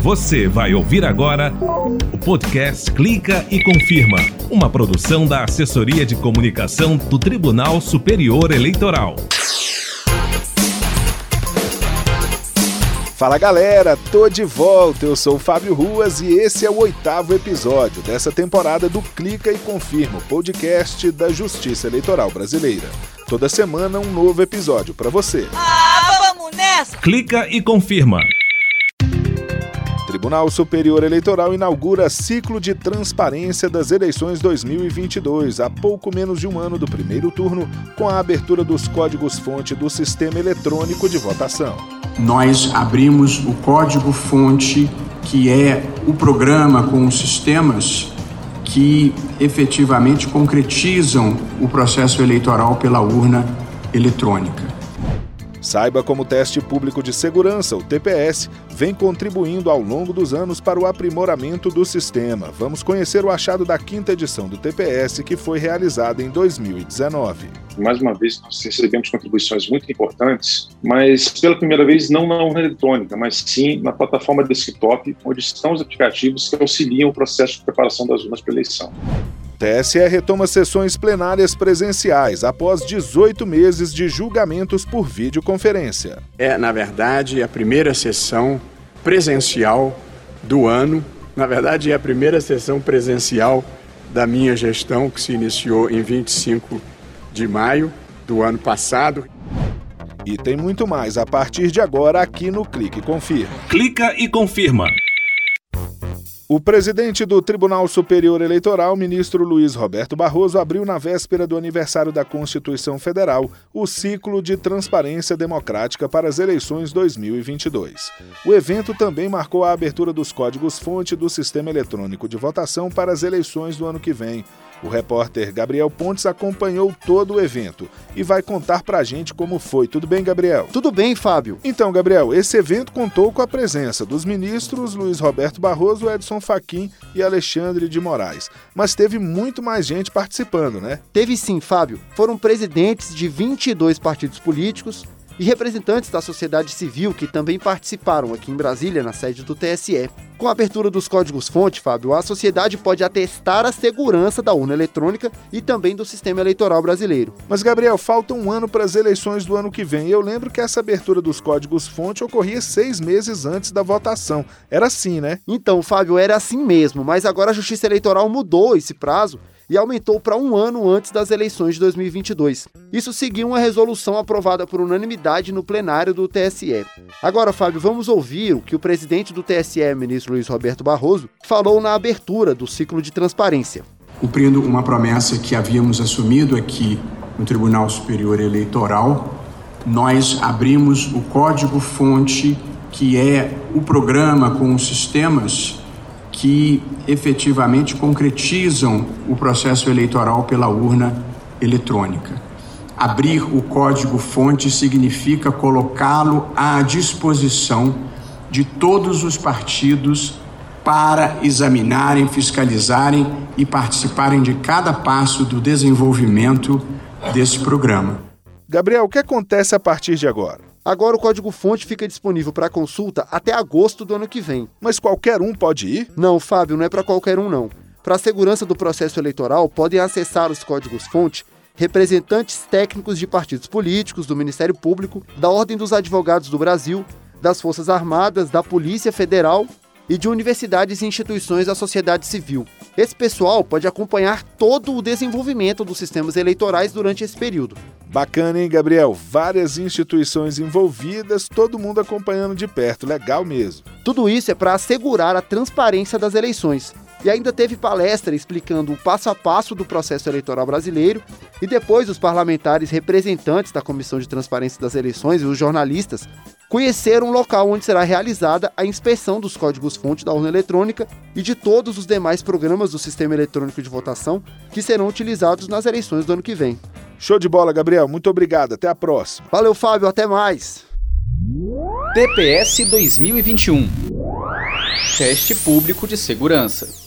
Você vai ouvir agora o podcast Clica e Confirma, uma produção da Assessoria de Comunicação do Tribunal Superior Eleitoral. Fala galera, tô de volta. Eu sou o Fábio Ruas e esse é o oitavo episódio dessa temporada do Clica e Confirma, podcast da Justiça Eleitoral Brasileira. Toda semana um novo episódio para você. Ah, vamos nessa! Clica e confirma. Tribunal Superior Eleitoral inaugura ciclo de transparência das eleições 2022, há pouco menos de um ano do primeiro turno, com a abertura dos códigos-fonte do sistema eletrônico de votação. Nós abrimos o código-fonte, que é o programa com os sistemas que efetivamente concretizam o processo eleitoral pela urna eletrônica. Saiba como o Teste Público de Segurança, o TPS, vem contribuindo ao longo dos anos para o aprimoramento do sistema. Vamos conhecer o achado da quinta edição do TPS, que foi realizada em 2019. Mais uma vez, nós recebemos contribuições muito importantes, mas pela primeira vez não na urna eletrônica, mas sim na plataforma desktop, onde estão os aplicativos que auxiliam o processo de preparação das urnas para eleição. TSE retoma sessões plenárias presenciais após 18 meses de julgamentos por videoconferência. É, na verdade, a primeira sessão presencial do ano. Na verdade, é a primeira sessão presencial da minha gestão, que se iniciou em 25 de maio do ano passado. E tem muito mais a partir de agora aqui no Clique Confirma. Clica e confirma. O presidente do Tribunal Superior Eleitoral, ministro Luiz Roberto Barroso, abriu na véspera do aniversário da Constituição Federal o ciclo de transparência democrática para as eleições 2022. O evento também marcou a abertura dos códigos-fonte do sistema eletrônico de votação para as eleições do ano que vem. O repórter Gabriel Pontes acompanhou todo o evento e vai contar pra gente como foi. Tudo bem, Gabriel? Tudo bem, Fábio. Então, Gabriel, esse evento contou com a presença dos ministros Luiz Roberto Barroso, Edson Fachin e Alexandre de Moraes. Mas teve muito mais gente participando, né? Teve sim, Fábio. Foram presidentes de 22 partidos políticos, e representantes da sociedade civil que também participaram aqui em Brasília, na sede do TSE. Com a abertura dos códigos-fonte, Fábio, a sociedade pode atestar a segurança da urna eletrônica e também do sistema eleitoral brasileiro. Mas, Gabriel, falta um ano para as eleições do ano que vem. E eu lembro que essa abertura dos códigos-fonte ocorria seis meses antes da votação. Era assim, né? Então, Fábio, era assim mesmo, mas agora a Justiça Eleitoral mudou esse prazo e aumentou para um ano antes das eleições de 2022. Isso seguiu uma resolução aprovada por unanimidade no plenário do TSE. Agora, Fábio, vamos ouvir o que o presidente do TSE, ministro Luiz Roberto Barroso, falou na abertura do ciclo de transparência. Cumprindo uma promessa que havíamos assumido aqui no Tribunal Superior Eleitoral, nós abrimos o código-fonte, que é o programa com os sistemas que efetivamente concretizam o processo eleitoral pela urna eletrônica. Abrir o código-fonte significa colocá-lo à disposição de todos os partidos para examinarem, fiscalizarem e participarem de cada passo do desenvolvimento desse programa. Gabriel, o que acontece a partir de agora? Agora o código-fonte fica disponível para consulta até agosto do ano que vem. Mas qualquer um pode ir? Não, Fábio, não é para qualquer um não. Para a segurança do processo eleitoral, podem acessar os códigos-fonte representantes técnicos de partidos políticos, do Ministério Público, da Ordem dos Advogados do Brasil, das Forças Armadas, da Polícia Federal e de universidades e instituições da sociedade civil. Esse pessoal pode acompanhar todo o desenvolvimento dos sistemas eleitorais durante esse período. Bacana, hein, Gabriel? Várias instituições envolvidas, todo mundo acompanhando de perto, legal mesmo. Tudo isso é para assegurar a transparência das eleições. E ainda teve palestra explicando o passo a passo do processo eleitoral brasileiro, e depois os parlamentares representantes da Comissão de Transparência das Eleições e os jornalistas conhecer um local onde será realizada a inspeção dos códigos-fonte da urna eletrônica e de todos os demais programas do sistema eletrônico de votação que serão utilizados nas eleições do ano que vem. Show de bola, Gabriel. Muito obrigado. Até a próxima. Valeu, Fábio. Até mais. TPS 2021 Teste Público de Segurança.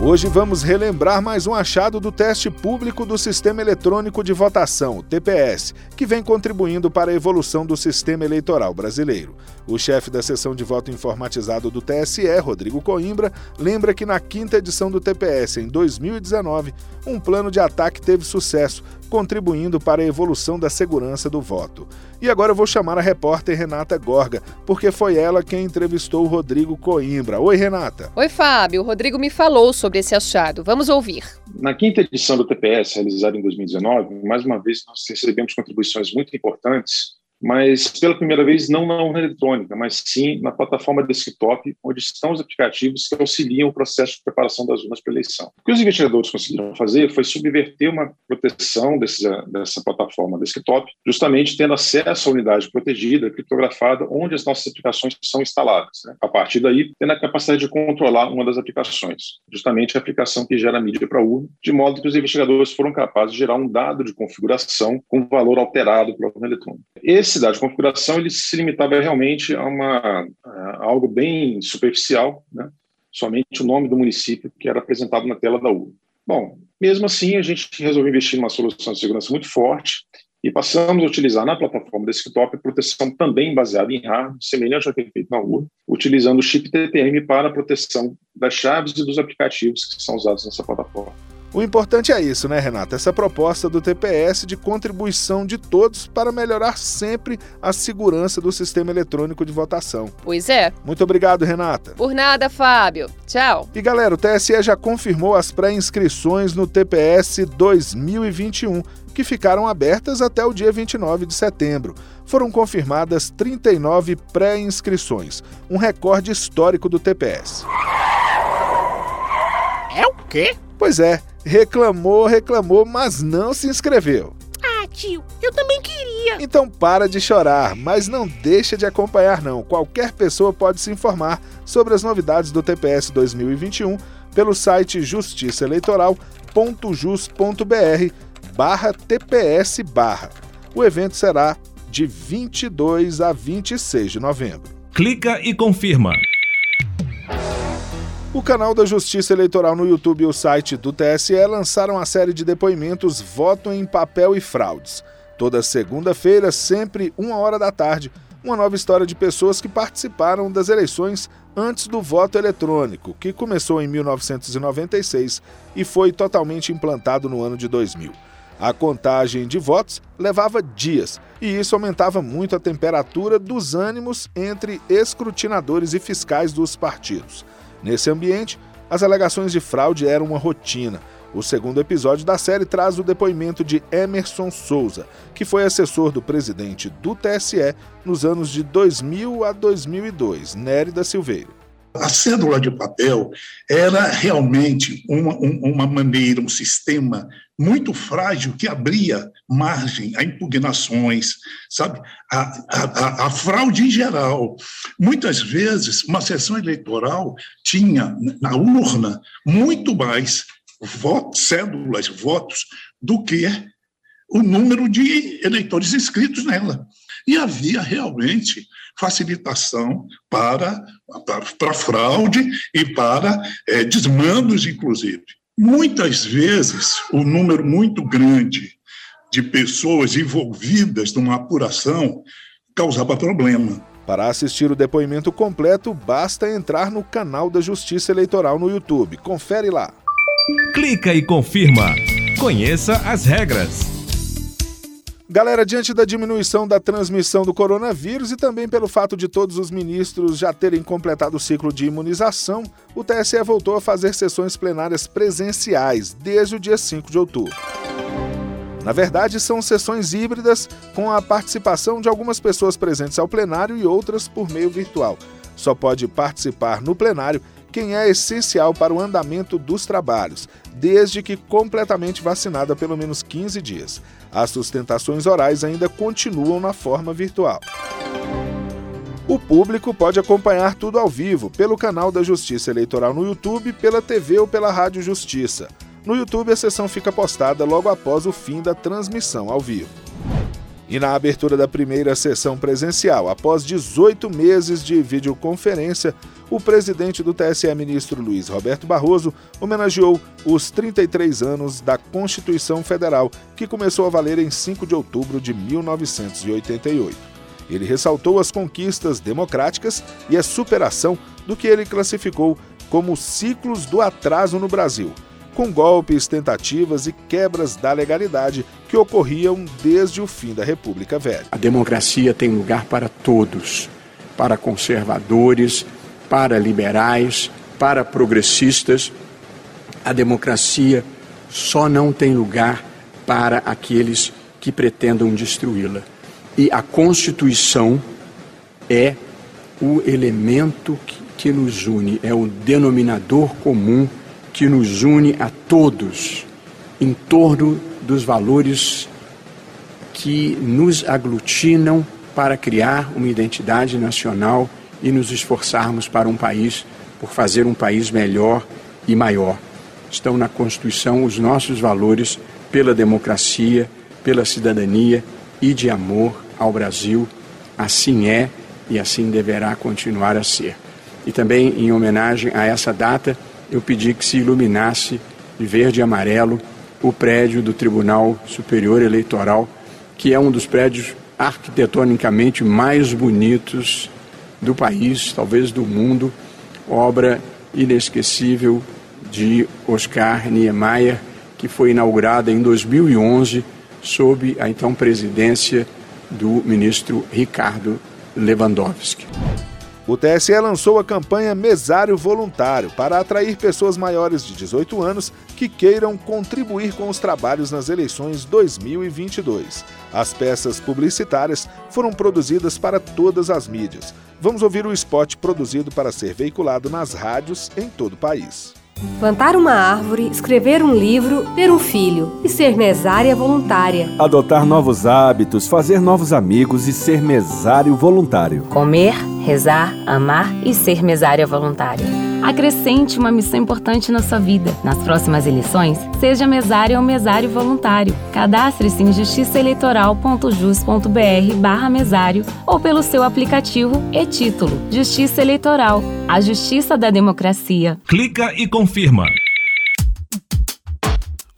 Hoje vamos relembrar mais um achado do teste público do Sistema Eletrônico de Votação, TPS, que vem contribuindo para a evolução do sistema eleitoral brasileiro. O chefe da seção de voto informatizado do TSE, Rodrigo Coimbra, lembra que na quinta edição do TPS, em 2019, um plano de ataque teve sucesso, contribuindo para a evolução da segurança do voto. E agora eu vou chamar a repórter Renata Gorga, porque foi ela quem entrevistou o Rodrigo Coimbra. Oi, Renata. Oi, Fábio. O Rodrigo me falou sobre esse achado. Vamos ouvir. Na quinta edição do TPS, realizada em 2019, mais uma vez nós recebemos contribuições muito importantes mas pela primeira vez não na urna eletrônica, mas sim na plataforma desktop, onde estão os aplicativos que auxiliam o processo de preparação das urnas para eleição. O que os investigadores conseguiram fazer foi subverter uma proteção desse, dessa plataforma desktop, justamente tendo acesso à unidade protegida, criptografada, onde as nossas aplicações são instaladas. Né? A partir daí, tendo a capacidade de controlar uma das aplicações, justamente a aplicação que gera mídia para a urna, de modo que os investigadores foram capazes de gerar um dado de configuração com valor alterado para a urna eletrônica. Esse necessidade de configuração ele se limitava realmente a, uma, a algo bem superficial, né? somente o nome do município que era apresentado na tela da urna. Bom, mesmo assim, a gente resolveu investir em uma solução de segurança muito forte e passamos a utilizar na plataforma desktop proteção também baseada em hardware, semelhante ao que é feito na urna, utilizando o chip TTM para a proteção das chaves e dos aplicativos que são usados nessa plataforma. O importante é isso, né, Renata? Essa proposta do TPS de contribuição de todos para melhorar sempre a segurança do sistema eletrônico de votação. Pois é. Muito obrigado, Renata. Por nada, Fábio. Tchau. E galera, o TSE já confirmou as pré-inscrições no TPS 2021, que ficaram abertas até o dia 29 de setembro. Foram confirmadas 39 pré-inscrições, um recorde histórico do TPS. É o quê? Pois é, reclamou, reclamou, mas não se inscreveu. Ah, tio, eu também queria. Então para de chorar, mas não deixa de acompanhar não. Qualquer pessoa pode se informar sobre as novidades do TPS 2021 pelo site justiçaeleitoral.jus.br barra TPS barra. O evento será de 22 a 26 de novembro. Clica e confirma. O canal da Justiça Eleitoral no YouTube e o site do TSE lançaram a série de depoimentos Voto em Papel e Fraudes. Toda segunda-feira, sempre uma hora da tarde, uma nova história de pessoas que participaram das eleições antes do voto eletrônico, que começou em 1996 e foi totalmente implantado no ano de 2000. A contagem de votos levava dias e isso aumentava muito a temperatura dos ânimos entre escrutinadores e fiscais dos partidos. Nesse ambiente, as alegações de fraude eram uma rotina. O segundo episódio da série traz o depoimento de Emerson Souza, que foi assessor do presidente do TSE nos anos de 2000 a 2002, Nérida Silveiro. A cédula de papel era realmente uma, uma maneira, um sistema muito frágil que abria margem a impugnações, sabe? A, a, a, fraude em geral. Muitas vezes, uma sessão eleitoral tinha na urna muito mais votos, cédulas, votos, do que o número de eleitores inscritos nela. E havia realmente facilitação para, para, para fraude e para é, desmandos, inclusive. Muitas vezes, o um número muito grande de pessoas envolvidas numa apuração causava problema. Para assistir o depoimento completo, basta entrar no canal da Justiça Eleitoral no YouTube. Confere lá. Clica e confirma. Conheça as regras. Galera, diante da diminuição da transmissão do coronavírus e também pelo fato de todos os ministros já terem completado o ciclo de imunização, o TSE voltou a fazer sessões plenárias presenciais desde o dia 5 de outubro. Na verdade, são sessões híbridas com a participação de algumas pessoas presentes ao plenário e outras por meio virtual. Só pode participar no plenário quem é essencial para o andamento dos trabalhos, desde que completamente vacinada pelo menos 15 dias. As sustentações orais ainda continuam na forma virtual. O público pode acompanhar tudo ao vivo pelo canal da Justiça Eleitoral no YouTube, pela TV ou pela Rádio Justiça. No YouTube, a sessão fica postada logo após o fim da transmissão ao vivo. E na abertura da primeira sessão presencial, após 18 meses de videoconferência, o presidente do TSE, ministro Luiz Roberto Barroso, homenageou os 33 anos da Constituição Federal, que começou a valer em 5 de outubro de 1988. Ele ressaltou as conquistas democráticas e a superação do que ele classificou como ciclos do atraso no Brasil com golpes, tentativas e quebras da legalidade que ocorriam desde o fim da República Velha. A democracia tem lugar para todos, para conservadores, para liberais, para progressistas. A democracia só não tem lugar para aqueles que pretendam destruí-la. E a Constituição é o elemento que, nos une, é o denominador comum que nos une a todos em torno dos valores que nos aglutinam para criar uma identidade nacional e nos esforçarmos para um país, por fazer um país melhor e maior. Estão na Constituição os nossos valores pela democracia, pela cidadania e de amor ao Brasil. Assim é e assim deverá continuar a ser. E também, em homenagem a essa data, eu pedi que se iluminasse de verde e amarelo o prédio do Tribunal Superior Eleitoral, que é um dos prédios arquitetonicamente mais bonitos do país, talvez do mundo, obra inesquecível de Oscar Niemeyer, que foi inaugurada em 2011 sob a então presidência do ministro Ricardo Lewandowski. O TSE lançou a campanha Mesário Voluntário para atrair pessoas maiores de 18 anos que queiram contribuir com os trabalhos nas eleições 2022. As peças publicitárias foram produzidas para todas as mídias. Vamos ouvir o spot produzido para ser veiculado nas rádios em todo o país. Plantar uma árvore, escrever um livro, ter um filho e ser mesária voluntária. Adotar novos hábitos, fazer novos amigos e ser mesário voluntário. Comer, rezar, amar e ser mesária voluntária. Acrescente uma missão importante na sua vida. Nas próximas eleições, seja mesário ou mesário voluntário. Cadastre-se em justiçaeleitoral.jus.br barra mesário ou pelo seu aplicativo e título. Justiça Eleitoral. A justiça da democracia. Clica e confirma.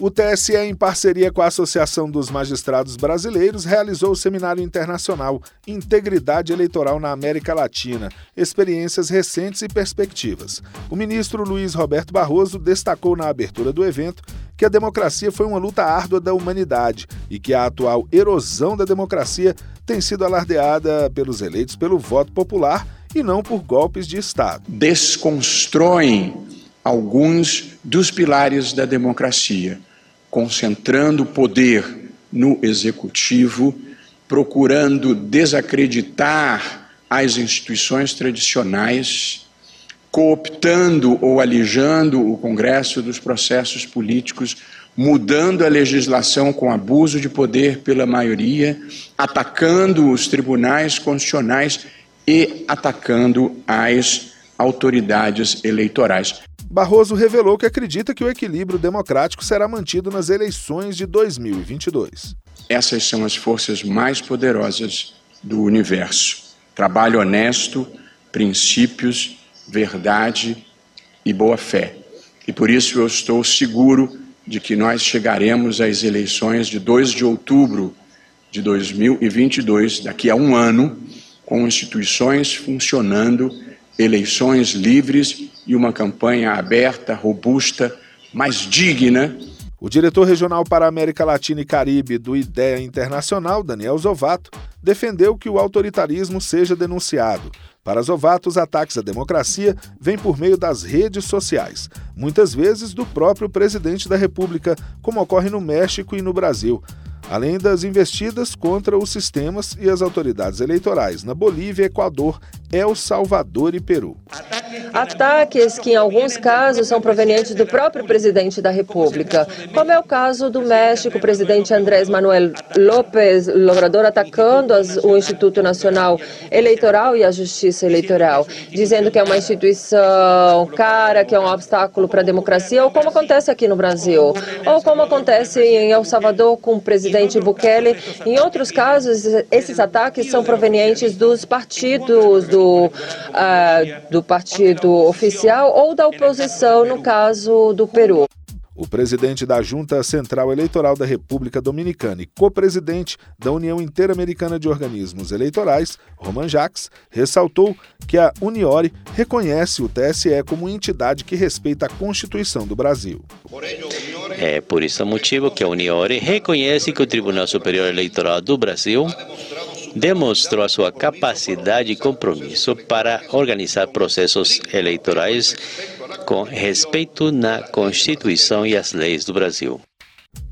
O TSE, em parceria com a Associação dos Magistrados Brasileiros, realizou o seminário internacional Integridade Eleitoral na América Latina, experiências recentes e perspectivas. O ministro Luiz Roberto Barroso destacou na abertura do evento que a democracia foi uma luta árdua da humanidade e que a atual erosão da democracia tem sido alardeada pelos eleitos pelo voto popular e não por golpes de Estado. Desconstroem alguns dos pilares da democracia concentrando poder no executivo, procurando desacreditar as instituições tradicionais, cooptando ou alijando o Congresso dos processos políticos, mudando a legislação com abuso de poder pela maioria, atacando os tribunais constitucionais e atacando as autoridades eleitorais. Barroso revelou que acredita que o equilíbrio democrático será mantido nas eleições de 2022. Essas são as forças mais poderosas do universo. Trabalho honesto, princípios, verdade e boa fé. E por isso eu estou seguro de que nós chegaremos às eleições de 2 de outubro de 2022, daqui a um ano, com instituições funcionando eleições livres e uma campanha aberta, robusta, mais digna. O diretor regional para a América Latina e Caribe do IDEA Internacional, Daniel Zovato, defendeu que o autoritarismo seja denunciado. Para Zovato, os ataques à democracia vêm por meio das redes sociais, muitas vezes do próprio presidente da República, como ocorre no México e no Brasil além das investidas contra os sistemas e as autoridades eleitorais na Bolívia, Equador, El Salvador e Peru. Ataques que, em alguns casos, são provenientes do próprio presidente da República, como é o caso do México, o presidente Andrés Manuel López Obrador atacando as, o Instituto Nacional Eleitoral e a Justiça Eleitoral, dizendo que é uma instituição cara, que é um obstáculo para a democracia, ou como acontece aqui no Brasil, ou como acontece em El Salvador com o presidente Bukele. Em outros casos, esses ataques são provenientes dos partidos do, uh, do partido oficial ou da oposição, no caso do Peru. O presidente da Junta Central Eleitoral da República Dominicana e co-presidente da União Interamericana de Organismos Eleitorais, Roman Jacques, ressaltou que a Uniore reconhece o TSE como entidade que respeita a Constituição do Brasil. É por esse motivo que a Uniore reconhece que o Tribunal Superior Eleitoral do Brasil demonstrou a sua capacidade e compromisso para organizar processos eleitorais com respeito na Constituição e as leis do Brasil.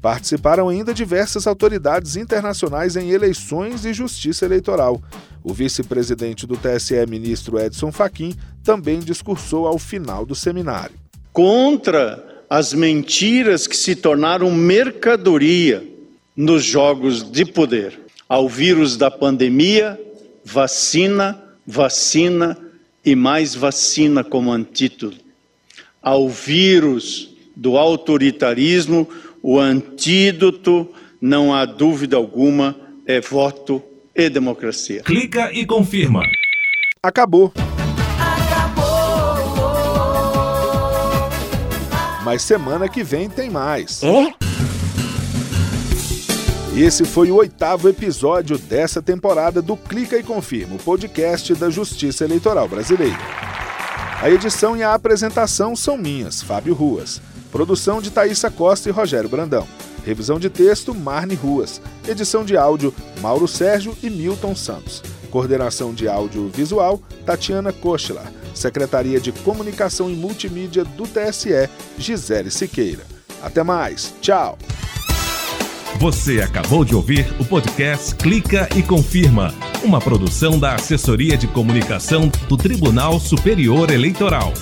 Participaram ainda diversas autoridades internacionais em eleições e justiça eleitoral. O vice-presidente do TSE, ministro Edson Fachin, também discursou ao final do seminário. Contra as mentiras que se tornaram mercadoria nos jogos de poder ao vírus da pandemia, vacina, vacina e mais vacina como antídoto. Ao vírus do autoritarismo, o antídoto, não há dúvida alguma, é voto e democracia. Clica e confirma. Acabou. Mas semana que vem tem mais. É? Esse foi o oitavo episódio dessa temporada do Clica e Confirma, o podcast da Justiça Eleitoral Brasileira. A edição e a apresentação são minhas, Fábio Ruas. Produção de Thaisa Costa e Rogério Brandão. Revisão de texto, Marne Ruas. Edição de áudio, Mauro Sérgio e Milton Santos. Coordenação de áudio visual, Tatiana Kochlar. Secretaria de Comunicação e Multimídia do TSE, Gisele Siqueira. Até mais. Tchau. Você acabou de ouvir o podcast Clica e Confirma, uma produção da Assessoria de Comunicação do Tribunal Superior Eleitoral.